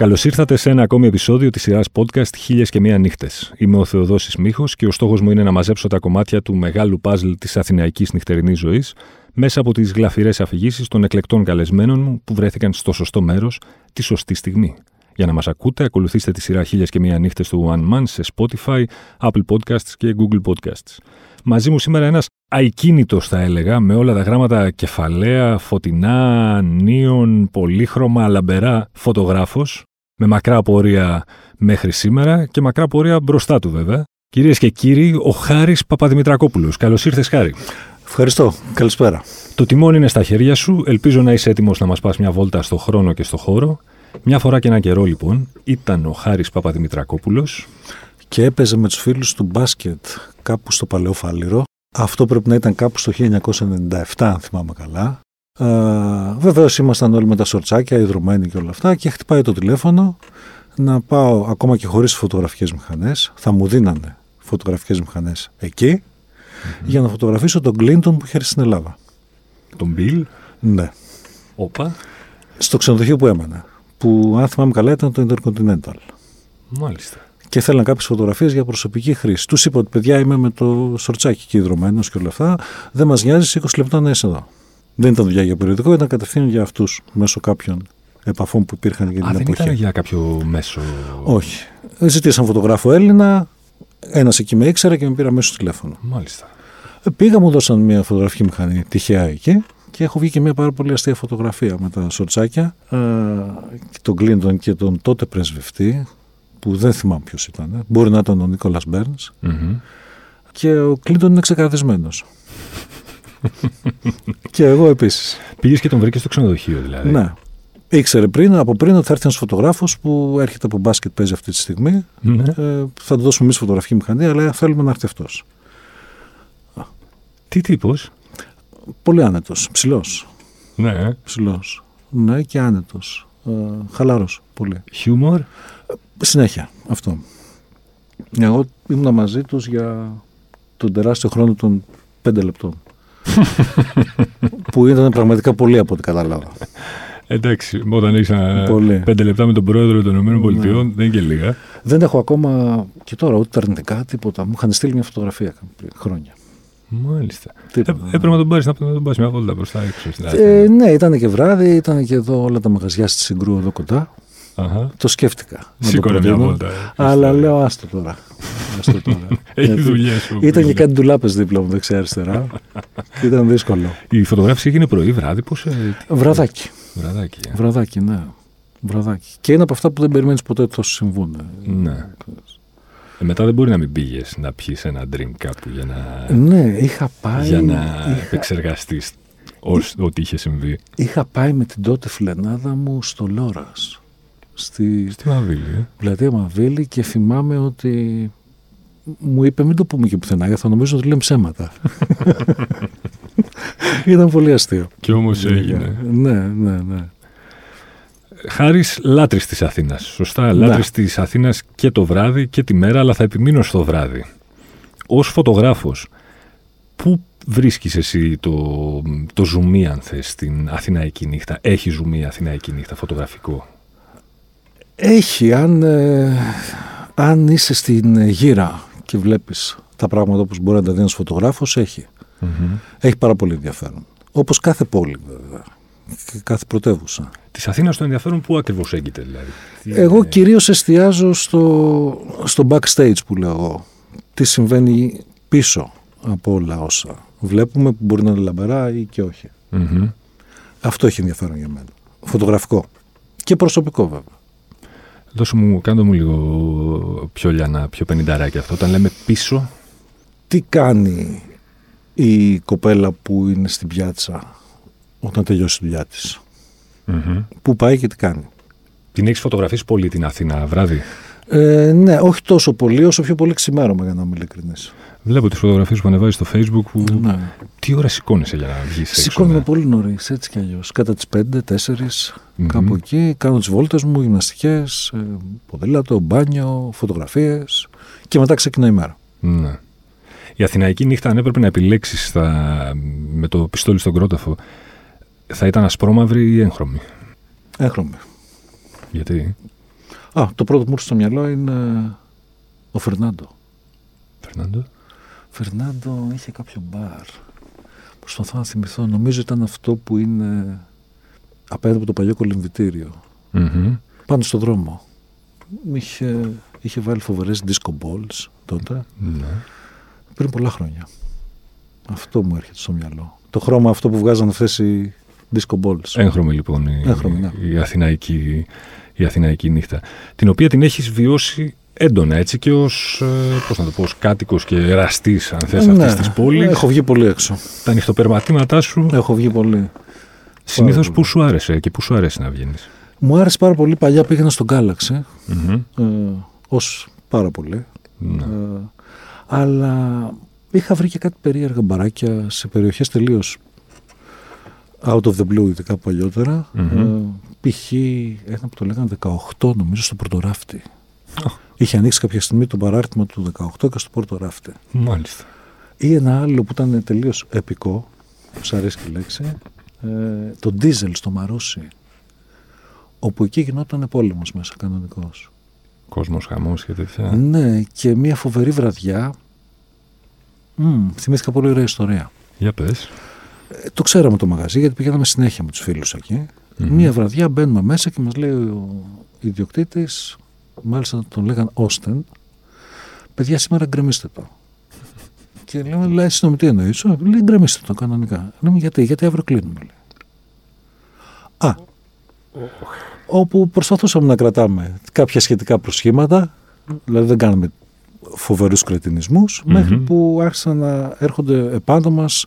Καλώς ήρθατε σε ένα ακόμη επεισόδιο της σειράς podcast Χίλιες και Μία Νύχτες. Είμαι ο Θεοδόσης Μίχο και ο στόχος μου είναι να μαζέψω τα κομμάτια του μεγάλου παζλ της αθηναϊκής νυχτερινής ζωής μέσα από τις γλαφυρές αφηγήσεις των εκλεκτών καλεσμένων μου που βρέθηκαν στο σωστό μέρος τη σωστή στιγμή. Για να μας ακούτε, ακολουθήστε τη σειρά Χίλιες και Μία Νύχτες του One Man σε Spotify, Apple Podcasts και Google Podcasts. Μαζί μου σήμερα ένας αικίνητο, θα έλεγα, με όλα τα γράμματα κεφαλαία, φωτεινά, νίον, πολύχρωμα, λαμπερά φωτογράφος, με μακρά πορεία μέχρι σήμερα και μακρά πορεία μπροστά του βέβαια. Κυρίες και κύριοι, ο Χάρης Παπαδημητρακόπουλος. Καλώς ήρθες, Χάρη. Ευχαριστώ. Καλησπέρα. Το τιμόνι είναι στα χέρια σου. Ελπίζω να είσαι έτοιμος να μας πας μια βόλτα στο χρόνο και στο χώρο. Μια φορά και ένα καιρό, λοιπόν, ήταν ο Χάρης Παπαδημητρακόπουλος. Και έπαιζε με τους φίλους του μπάσκετ κάπου στο Παλαιό Φάληρο. Αυτό πρέπει να ήταν κάπου στο 1997, αν θυμάμαι καλά. Ε, Βεβαίως ήμασταν όλοι με τα σορτσάκια, ιδρυμένοι και όλα αυτά. Και χτυπάει το τηλέφωνο να πάω ακόμα και χωρίς φωτογραφικές μηχανές. Θα μου δίνανε φωτογραφικές μηχανές εκεί για να φωτογραφίσω τον Κλίντον που είχε έρθει στην Ελλάδα. Τον Μπιλ; Ναι. Όπα. Στο ξενοδοχείο που έμενα. Που αν θυμάμαι καλά ήταν το Intercontinental. Μάλιστα. Και θέλαν κάποιες φωτογραφίες για προσωπική χρήση. Τους είπα ότι παιδιά είμαι με το σορτσάκι και ιδρωμένος και όλα αυτά. Δεν μας νοιάζει 20 λεπτά να είσαι εδώ. Δεν ήταν δουλειά για περιοδικό, ήταν κατευθείαν για αυτούς μέσω κάποιων επαφών που υπήρχαν για Α, την δεν εποχή. ήταν για κάποιο μέσο; Όχι. Ζητήσαν φωτογράφο Έλληνα. Ένας εκεί με ήξερε και με πήρα μέσω τηλέφωνο. Μάλιστα. Ε, Πήγα, μου δώσαν μια φωτογραφική μηχανή τυχαία εκεί και έχω βγει και μια πάρα πολύ αστεία φωτογραφία με τα σορτσάκια. Ε, τον Κλίντον και τον τότε πρεσβευτή, που δεν θυμάμαι ποιος ήταν. Μπορεί να ήταν ο Νίκολας Μπέρνς. Μμμ. Και ο Κλίντον είναι ξεκαρδισμένο. και εγώ επίσης. Πήγες και τον βρήκες στο ξενοδοχείο, δηλαδή. Ναι. Ήξερε πριν, από πριν ότι θα έρθει ένας φωτογράφος που έρχεται από μπάσκετ, παίζει αυτή τη στιγμή. Ναι. Ε, θα του δώσουμε εμείς φωτογραφική μηχανή, αλλά θέλουμε να έρθει αυτός. Τι τύπος; Πολύ άνετος. Ψηλός. Ναι. Ψηλός. Ναι, και άνετος. Ε, Χαλαρός. Πολύ. Χιούμορ; Συνέχεια αυτό. Εγώ ήμουν μαζί τους για τον τεράστιο χρόνο των πέντε λεπτών. Που ήταν πραγματικά πολύ από ό,τι κατάλαβα. Εντάξει, όταν έχει Πολύ. πέντε λεπτά με τον πρόεδρο των ΗΠΑ, Ναι. δεν είναι και λίγα. Δεν έχω ακόμα και τώρα ούτε τα αρνητικά, τίποτα. Μου είχαν στείλει μια φωτογραφία πριν χρόνια. Μάλιστα. Ε, Τίποτα. έπρεπε να τον πάρεις να, να τον πας μια βόλτα μπροστά έξω στην Ε, Αθήνα. ναι, ήταν και βράδυ, ήταν και εδώ όλα τα μαγαζιά στη Συγκρού εδώ κοντά. Αχα. Το σκέφτηκα. να το Σήκωνε μια προτείνω, βόλτα. ε. Αλλά λέω άστο τώρα. Άστο τώρα. Έχει Γιατί δουλειές σου. Ήταν και κάτι ντουλάπες δίπλα μου δεξιά-αριστερά. Και ήταν δύσκολο. Η φωτογράφηση έγινε πρωί, βράδυ, πώς. Βραδάκι. Βραδάκι. ε. Βραδάκι, ναι. Βραδάκι. Και είναι από αυτά που δεν περιμένεις ποτέ ότι θα σου συμβούν. Ναι. Ε, μετά δεν μπορεί να μην πήγες να πιεις ένα drink κάπου για να, Ναι, είχα πάει. για να είχα, επεξεργαστείς ό,τι είχε συμβεί. είχα πάει με την τότε φιλενάδα μου στο Λόρας. Στη, Στη Μαβίλη. ε. πλατεία Μαβίλη και θυμάμαι ότι μου είπε μην το πούμε και πουθενά γιατί θα νομίζω ότι λέμε ψέματα. Ήταν πολύ αστείο. Και όμως έγινε. Ναι, ναι, ναι. Χάρης λάτρης της Αθήνας. Σωστά. Ναι. Λάτρης της Αθήνας και το βράδυ και τη μέρα, αλλά θα επιμείνω στο βράδυ. Ω φωτογράφος, πού βρίσκεις εσύ το, το ζουμί, αν θες, στην Αθηναϊκή νύχτα; Έχει ζουμί Αθηναϊκή νύχτα φωτογραφικό; Έχει, αν, ε, αν είσαι στην ε, γύρα και βλέπεις τα πράγματα όπως μπορεί να τα δει ένας φωτογράφος, έχει. Έχει πάρα πολύ ενδιαφέρον. Όπως κάθε πόλη βέβαια. Και κάθε πρωτεύουσα. Της Αθήνας το ενδιαφέρον πού ακριβώς έγκυται, δηλαδή; Τι Εγώ είναι- κυρίως εστιάζω στο, στο backstage που λέω εγώ. Τι συμβαίνει πίσω από όλα όσα βλέπουμε που μπορεί να είναι λαμπερά ή και όχι. Μμμ. Αυτό έχει ενδιαφέρον για μένα. Φωτογραφικό. Και προσωπικό βέβαια. Δώσε μου, κάντο μου λίγο πιο λιανά, πιο πενινταράκι αυτό. Όταν λέμε πίσω, τι κάνει η κοπέλα που είναι στην πιάτσα όταν τελειώσει τη δουλειά της; μμμ. Πού πάει και τι κάνει; την έχεις φωτογραφίσει πολύ την Αθήνα βράδυ; Ε, ναι, όχι τόσο πολύ όσο πιο πολύ ξημέρωμα για να είμαι ειλικρινής. Βλέπω τις φωτογραφίες που ανεβάζει στο Facebook που. Ναι. Τι ώρα σηκώνεσαι για να βγεις έξω. Σηκώνομαι ναι; πολύ νωρίς, έτσι κι αλλιώς. Κατά τις 5, 4, Μμμ. κάπου εκεί. Κάνω τις βόλτες μου, γυμναστικές, ποδήλατο, μπάνιο, φωτογραφίες. Και μετά ξεκινάει η μέρα. Ναι. Η Αθηναϊκή νύχτα, αν έπρεπε να επιλέξεις με το πιστόλι στον κρόταφο, θα ήταν ασπρόμαυρη ή έγχρωμη; Έχρωμη. Γιατί; Α, το πρώτο που μου ήρθε στο μυαλό είναι ο Φερνάντο. Φερνάντο; Φερνάντο είχε κάποιο μπαρ. Προσπαθώ να θυμηθώ. Νομίζω ήταν αυτό που είναι απέναντι από το παλιό κολυμβητήριο. Μμμ. Πάνω στο δρόμο. Είχε, είχε βάλει φοβερές disco balls τότε, Ναι. πριν πολλά χρόνια. Αυτό μου έρχεται στο μυαλό. Το χρώμα αυτό που βγάζαν αυτές οι disco balls. Έγχρωμη λοιπόν η, Έγχρωμη, ναι. η, αθηναϊκή, η αθηναϊκή νύχτα. Την οποία την έχεις βιώσει έντονα έτσι και ως, ε, πώς να το πω, ως κάτοικος και εραστής αν θες Ναι, αυτής της πόλης. Έχω βγει πολύ έξω. Τα νυχτοπερματήματά σου Έχω βγει πολύ. συνήθως πολύ. πού σου άρεσε και πού σου αρέσει να βγαίνεις; Μου άρεσε πάρα πολύ. Παλιά πήγαινα στον Galaxy. Μμμ. Ε, ως πάρα πολύ. Ναι. Ε, αλλά είχα βρει και κάτι περίεργα μπαράκια σε περιοχές τελείως out of the blue, ειδικά παλιότερα. Μμμ. Ε, π.χ. ένα που το λέγανε 18 νομίζω στο Πορτοράφτη. Είχε ανοίξει κάποια στιγμή το παράρτημα του 18 και στο Πορτοράφτη. Μάλιστα. Ή ένα άλλο που ήταν τελείως επικό, που σ' αρέσει και η λέξη, ε, το Diesel στο Μαρούσι. Όπου εκεί γινόταν πόλεμος μέσα κανονικός. Κόσμος χαμός και τέτοια. Ναι, και μια φοβερή βραδιά. Μμ, θυμήθηκα πολύ ωραία ιστορία. Για πες. Ε, το ξέραμε το μαγαζί γιατί πηγαίναμε συνέχεια με τους φίλους εκεί. Μμμ. Μια βραδιά μπαίνουμε μέσα και μας λέει ο ιδιοκτήτης, μάλιστα τον λέγαν Όστεν, παιδιά σήμερα γκρεμίστε το. Και λέμε, λέει, συγγνώμη, τι εννοείς, «Α, λέει, γκρεμίστε το κανονικά. Λέμε, γιατί, γιατί αύριο κλείνουμε, λέει. Α, όπου προσπαθούσαμε να κρατάμε κάποια σχετικά προσχήματα, δηλαδή δεν κάναμε φοβερούς κρετινισμούς, Μμμ. μέχρι που άρχισαν να έρχονται επάνω μας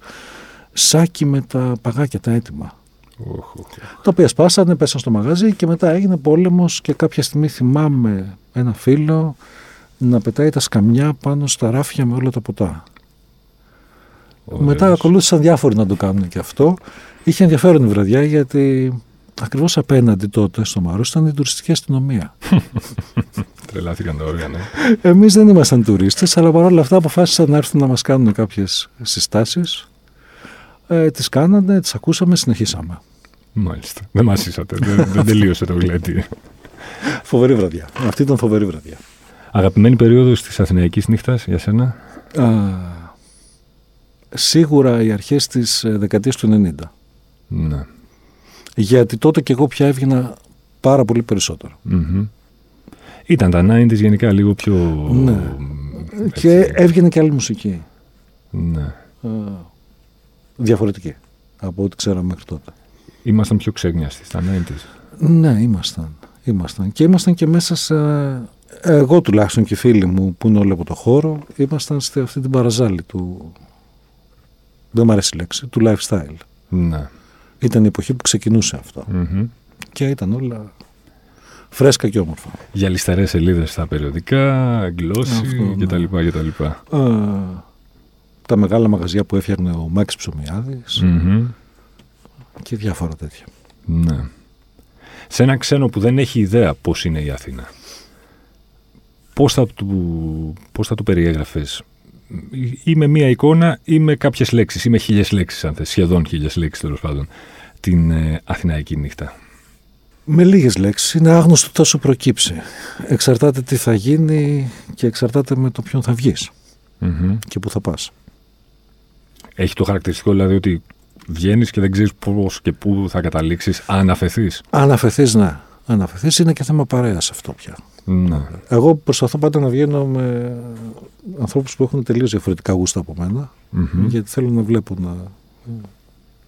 σάκι με τα παγάκια, τα έτοιμα. Οχ, οχ. Τα οποία σπάσανε, πέσαν στο μαγαζί και μετά έγινε πόλεμος και κάποια στιγμή θυμάμαι ένα φίλο να πετάει τα σκαμιά πάνω στα ράφια με όλα τα ποτά. Ωραίος. Μετά ακολούθησαν διάφοροι να το κάνουν και αυτό. Είχε ενδιαφέρον η βραδιά γιατί ακριβώς απέναντι τότε στο Μαρούς ήταν η τουριστική αστυνομία. Τρελάθηκαν τα όργανα. Εμείς δεν ήμασταν τουρίστες, αλλά παρόλα αυτά αποφάσισαν να έρθουν να μας κάνουν κάποιες συστάσεις. Ε, τις κάνανε, τις ακούσαμε, συνεχίσαμε. Μάλιστα. Δεν μας είσατε. δεν, δεν τελείωσε το γλέτι. Φοβερή βραδιά. Αυτή ήταν φοβερή βραδιά. Αγαπημένη περίοδος της Αθηναϊκής νύχτας για σένα; Α, σίγουρα οι αρχές της ε, δεκαετίας του 90. Ναι. Γιατί τότε και εγώ πια έβγαινα πάρα πολύ περισσότερο. Μμμ. Ήταν τα 90s γενικά λίγο πιο... Ναι. έτσι, Και έβγαινε και άλλη μουσική. Ναι. Ε, διαφορετική από ό,τι ξέραμε μέχρι τότε. Ήμασταν πιο ξέγνιαστοι στα 90s. Ναι, ήμασταν. ήμασταν. Και ήμασταν και μέσα σε... Εγώ τουλάχιστον και οι φίλοι μου που είναι όλοι από το χώρο, ήμασταν σε αυτή την παραζάλη του... Δεν μου αρέσει η λέξη, του lifestyle. Ναι. Ήταν η εποχή που ξεκινούσε αυτό. Μμμ. Και ήταν όλα φρέσκα και όμορφα. Γυαλιστερές σελίδες στα περιοδικά, γκλώσσι Αυτό, κτλ. Ναι. κτλ. Ε, τα μεγάλα μαγαζιά που έφτιαχνε ο Μάκης Ψωμιάδης Μμμ. και διάφορα τέτοια. Ναι. Σε ένα ξένο που δεν έχει ιδέα πώς είναι η Αθήνα, πώς θα του, πώς θα του περιέγραφες; Ή με μία εικόνα ή με κάποιες λέξεις ή με χίλιες λέξεις αν θες, σχεδόν χίλιες λέξεις τέλος πάντων, την ε, Αθηναϊκή νύχτα. Με λίγες λέξεις, είναι άγνωστο τι θα σου προκύψει. Εξαρτάται τι θα γίνει και εξαρτάται με το ποιον θα βγεις Μμμ. και πού θα πας. Έχει το χαρακτηριστικό δηλαδή ότι βγαίνεις και δεν ξέρεις πώς και πού θα καταλήξεις αν αφαιθείς. Αν αφαιθείς, ναι. Αν αφαιθείς είναι και θέμα παρέας αυτό πια. Ναι. Εγώ προσπαθώ πάντα να βγαίνω με ανθρώπους που έχουν τελείως διαφορετικά γούστα από μένα Μμμ. γιατί θέλω να βλέπω να,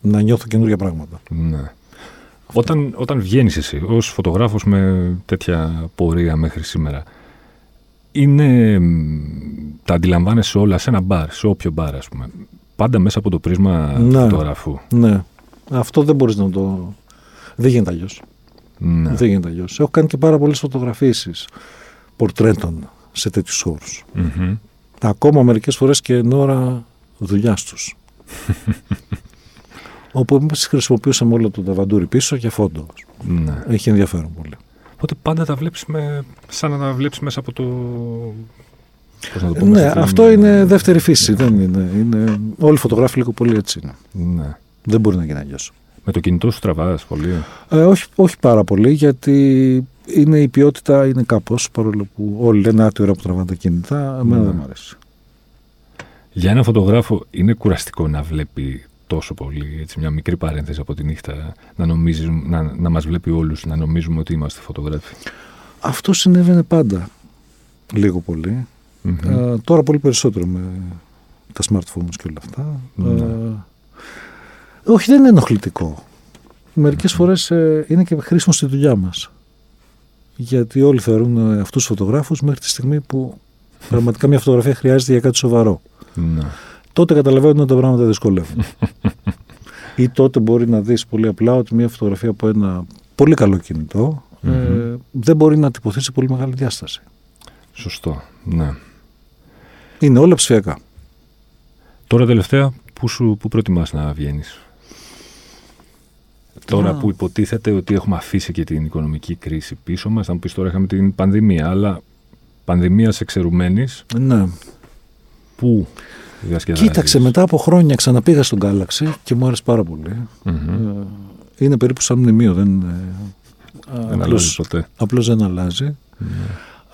να νιώθω καινούργια πράγματα. Ναι. Όταν, όταν βγαίνεις εσύ ως φωτογράφος με τέτοια πορεία μέχρι σήμερα, είναι, μ, τα αντιλαμβάνεσαι όλα σε ένα μπαρ, σε όποιο μπαρ ας πούμε, πάντα μέσα από το πρίσμα Ναι. φωτογράφου. Ναι. Αυτό δεν μπορείς να το... Δεν γίνεται αλλιώς. Ναι. Δεν γίνεται αλλιώς. Έχω κάνει και πάρα πολλές φωτογραφίσεις πορτρέτων σε τέτοιους χώρους. Μμμ. Ακόμα μερικές φορές και εν ώρα δουλειάς τους. Όπου εμείς χρησιμοποιούσαμε όλο το ταβαντούρι πίσω για φόντο. ναι. Έχει ενδιαφέρον πολύ. Οπότε πάντα τα βλέπεις με, σαν να τα βλέπεις μέσα από το... Πώς να το πω, Ναι, μέσα από αυτό την- είναι δεύτερη φύση. Δεν είναι, είναι... Όλοι οι φωτογράφοι λίγο πολύ έτσι είναι. Ναι. Δεν μπορεί να γίνει αλλιώς. Με το κινητό σου τραβάς πολύ; Ε, όχι, όχι πάρα πολύ, γιατί είναι η ποιότητα είναι κάπως, παρόλο που όλοι λένε «Α, τι ώρα που τραβάνε τα κινητά», εμένα Ναι. δεν μου αρέσει. Για ένα φωτογράφο είναι κουραστικό να βλέπει τόσο πολύ, έτσι, μια μικρή παρένθεση από τη νύχτα, να, νομίζουμε, να, να μας βλέπει όλους, να νομίζουμε ότι είμαστε φωτογράφοι; Αυτό συνέβαινε πάντα, λίγο πολύ. Μμμ. Ε, τώρα πολύ περισσότερο με τα smartphones και όλα αυτά. Ναι. Ε, όχι, δεν είναι ενοχλητικό. Μερικές φορές ε, είναι και χρήσιμο στη δουλειά μας. Γιατί όλοι θεωρούν ε, αυτούς τους φωτογράφους μέχρι τη στιγμή που πραγματικά μια φωτογραφία χρειάζεται για κάτι σοβαρό. Ναι. Τότε καταλαβαίνουν ότι τα πράγματα δυσκολεύουν. Ή τότε μπορεί να δεις πολύ απλά ότι μια φωτογραφία από ένα πολύ καλό κινητό ε, Μμμ. δεν μπορεί να τυπωθείς σε πολύ μεγάλη διάσταση. Σωστό. Ναι. Είναι όλα ψηφιακά. Τώρα τελευταία, πού, σου, πού προτιμάς να βγαίνεις; Τώρα Α. που υποτίθεται ότι έχουμε αφήσει και την οικονομική κρίση πίσω μας, θα μου πεις τώρα είχαμε την πανδημία, αλλά πανδημία εξαιρουμένης, Ναι. πού διασκεδάζεις; Κοίταξε, μετά από χρόνια ξαναπήγα στον Galaxy και μου άρεσε πάρα πολύ. Μμμ. Ε, Είναι περίπου σαν μνημείο, δεν είναι. Δεν αλλάζει Απλώς, ποτέ. απλώς δεν αλλάζει. Ναι.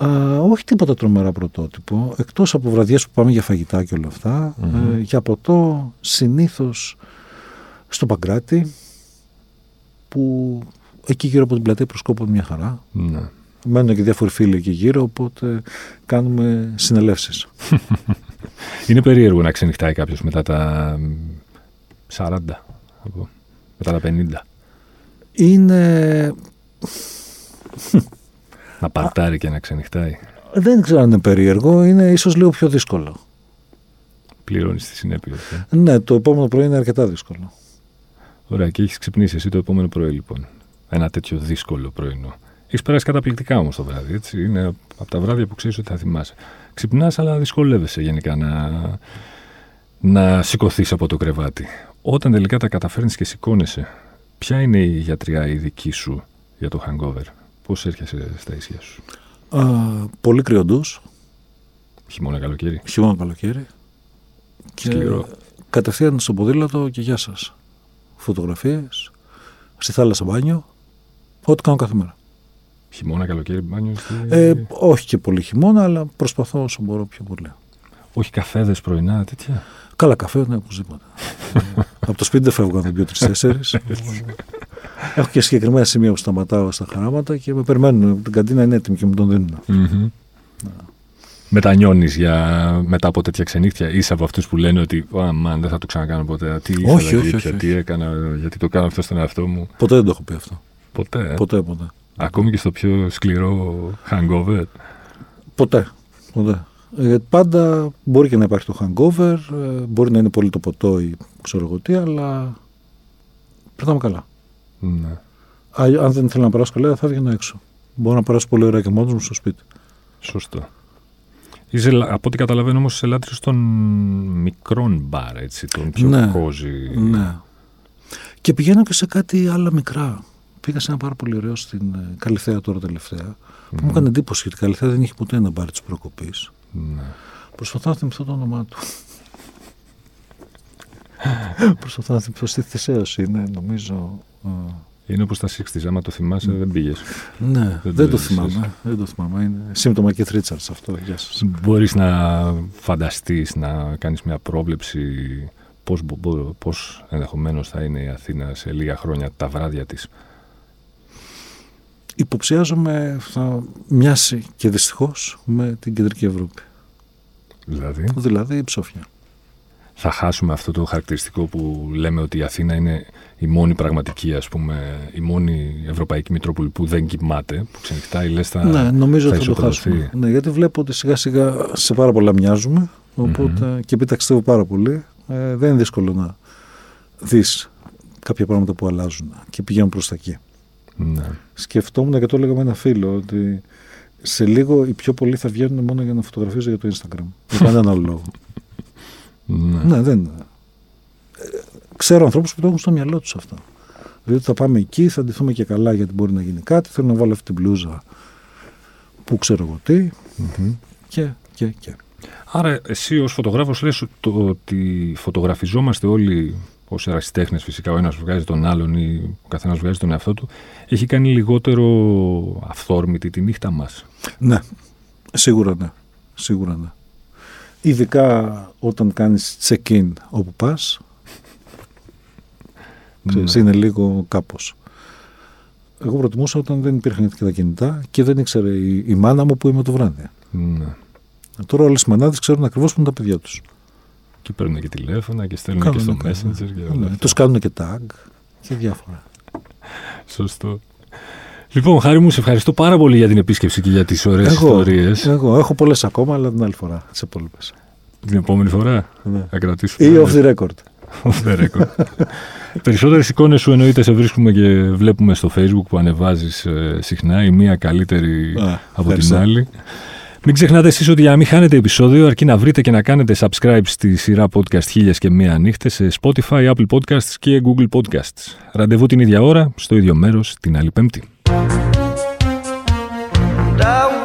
Α, όχι τίποτα τρομερά πρωτότυπο, εκτός από βραδιές που πάμε για φαγητά και όλα αυτά. Μμμ. Ε, για ποτό συνήθως στο Παγκράτη, που εκεί γύρω από την πλατεία προσκόπων μια χαρά. Ναι. Μένουν και διάφοροι φίλοι εκεί γύρω, οπότε κάνουμε συνελεύσεις. Είναι περίεργο να ξενυχτάει κάποιος μετά τα μ, 40, θα πω. μετά τα 50. Είναι Να παρτάρει και να ξενυχτάει. Δεν ξέρω αν είναι περίεργο, είναι ίσως λίγο πιο δύσκολο. Πληρώνεις τη συνέπεια. ε. Ναι, το επόμενο πρωί είναι αρκετά δύσκολο. Ωραία, και έχεις ξυπνήσει εσύ το επόμενο πρωί, λοιπόν. Ένα τέτοιο δύσκολο πρωινό. Έχεις περάσει καταπληκτικά όμως το βράδυ, έτσι. Είναι από τα βράδια που ξέρεις ότι θα θυμάσαι. Ξυπνάς, αλλά δυσκολεύεσαι γενικά να, να σηκωθείς από το κρεβάτι. Όταν τελικά τα καταφέρνεις και σηκώνεσαι, ποια είναι η γιατριά η δική σου για το hangover, Πώς έρχεσαι στα ίσια σου, Α, πολύ κρυοντούς, Χειμώνα, καλοκαίρι. χειμώνα καλοκαίρι. Και Σκληρό. κατευθείαν στο ποδήλατο και γεια σας. Φωτογραφίες, στη θάλασσα μπάνιο, ό,τι κάνω κάθε μέρα. Χειμώνα, καλοκαίρι, μπάνιο. στη- Ε, όχι και πολύ χειμώνα, αλλά προσπαθώ όσο μπορώ πιο πολύ. Όχι καφέδες πρωινά, τέτοια; Καλά καφέ, ναι, οπωσδήποτε. Ε, Από το σπίτι δεν φεύγω αν δεν πιω τρει-τέσσερι. Έχω και συγκεκριμένα σημεία που σταματάω στα χαράματα και με περιμένουν. Την καντίνα είναι έτοιμη και μου τον δίνουν. Mm-hmm. Μετανιώνεις για... μετά από τέτοια ξενύχτια. Είσαι από αυτούς που λένε ότι αμάν, δεν θα το ξανακάνω ποτέ. Τι ήθελα Όχι, και όχι, ήπια, όχι, τι έκανα, γιατί το κάνω αυτό στον εαυτό μου. Ποτέ δεν το έχω πει αυτό. Ποτέ. ε; Ποτέ, ποτέ. Ακόμη και στο πιο σκληρό hangover; Ποτέ. ποτέ. Ε, πάντα μπορεί και να υπάρχει το hangover, ε, μπορεί να είναι πολύ το ποτό ή ξέρω εγώ τι, αλλά περνάμε καλά. Ναι. Α, αν δεν ήθελα να περάσω καλά, θα έβγαινα έξω. Μπορώ να περάσω πολύ ωραία και μόνος μου στο σπίτι. Σωστό. Είσαι, λα- από ό,τι καταλαβαίνω όμως, είσαι λάτρης των μικρών μπαρ, έτσι, των πιο Ναι. κόζι. Ναι. Και πηγαίνω και σε κάτι άλλα μικρά. Πήγα σε ένα πάρα πολύ ωραίο στην ε, Καλυθέα τώρα τελευταία. Που μου έκανε εντύπωση γιατί η Καλυθέα δεν είχε ποτέ ένα μπαρ της προκοπής. Ναι. Προσπαθώ να θυμηθώ το όνομά του. Προσπαθώ να θυμηθώ στη Θησέω είναι, νομίζω. Ε, Είναι όπως τα 60 άμα το θυμάσαι, δεν πήγες. ναι, Δεν δεν, το το έζησες. θυμάμαι. Δεν το θυμάμαι. Είναι σύμπτωμα και Ρίτσαρτ αυτό. Γεια σας. Μπορείς να φανταστείς, να κάνεις μια πρόβλεψη πώς πώς ενδεχομένως θα είναι η Αθήνα σε λίγα χρόνια τα βράδια της. Υποψιάζομαι θα μοιάσει και δυστυχώς με την κεντρική Ευρώπη. Δηλαδή, Δηλαδή η ψόφια. Θα χάσουμε αυτό το χαρακτηριστικό που λέμε ότι η Αθήνα είναι η μόνη πραγματική, ας πούμε, η μόνη ευρωπαϊκή Μητρόπολη που δεν κοιμάται, που ξενυχτάει, λες θα, ναι, νομίζω θα ότι θα το ισοπεδωθεί. χάσουμε. Ναι, γιατί βλέπω ότι σιγά σιγά σε πάρα πολλά μοιάζουμε. Οπότε, και επειδή ταξιδεύω πάρα πολύ, ε, δεν είναι δύσκολο να δεις κάποια πράγματα που αλλάζουν και πηγαίνουν προς τα εκεί. Ναι. Σκεφτόμουν και το έλεγα με ένα φίλο ότι σε λίγο οι πιο πολλοί θα βγαίνουν μόνο για να φωτογραφίζουν για το Instagram. Για κανέναν άλλο λόγο. Ναι. ναι, δεν. Ε, ξέρω ανθρώπους που το έχουν στο μυαλό τους αυτό. Δηλαδή θα πάμε εκεί, θα ντυθούμε και καλά γιατί μπορεί να γίνει κάτι. Θέλω να βάλω αυτή την μπλούζα που ξέρω εγώ τι. Μμμ. Και, και, και. Άρα εσύ ως φωτογράφος λες το ότι φωτογραφιζόμαστε όλοι ως ερασιτέχνες φυσικά, ο ένας βγάζει τον άλλον ή ο καθένας βγάζει τον εαυτό του, έχει κάνει λιγότερο αυθόρμητη τη νύχτα μας. Ναι, σίγουρα ναι. Σίγουρα ναι. Ειδικά όταν κάνεις check-in όπου πας, ναι. είναι λίγο κάπως. Εγώ προτιμούσα όταν δεν υπήρχαν και τα κινητά και δεν ήξερε η, η μάνα μου που είμαι το βράδυ. Ναι. Τώρα όλες οι μανάδες ξέρουν ακριβώς που είναι τα παιδιά τους. Και παίρνουν και τηλέφωνα και στέλνουν και στο Messenger. Και ναι, τους κάνουν και tag και διάφορα. Σωστό. Λοιπόν, Χάρη μου, σε ευχαριστώ πάρα πολύ για την επίσκεψη και για τις ωραίες ιστορίες. Εγώ έχω πολλές ακόμα, αλλά την άλλη φορά, τις υπόλοιπες. Την επόμενη φορά ναι. θα κρατήσουμε. Ή off the record. off the record. Περισσότερες εικόνες σου εννοείται σε βρίσκουμε και βλέπουμε στο facebook που ανεβάζεις ε, συχνά, η μία καλύτερη από την άλλη. Μην ξεχνάτε εσείς ότι για να μην χάνετε επεισόδιο αρκεί να βρείτε και να κάνετε subscribe στη σειρά podcast χίλιες και μία νύχτες σε Spotify, Apple Podcasts και Google Podcasts. Ραντεβού την ίδια ώρα, στο ίδιο μέρος, την άλλη πέμπτη. And I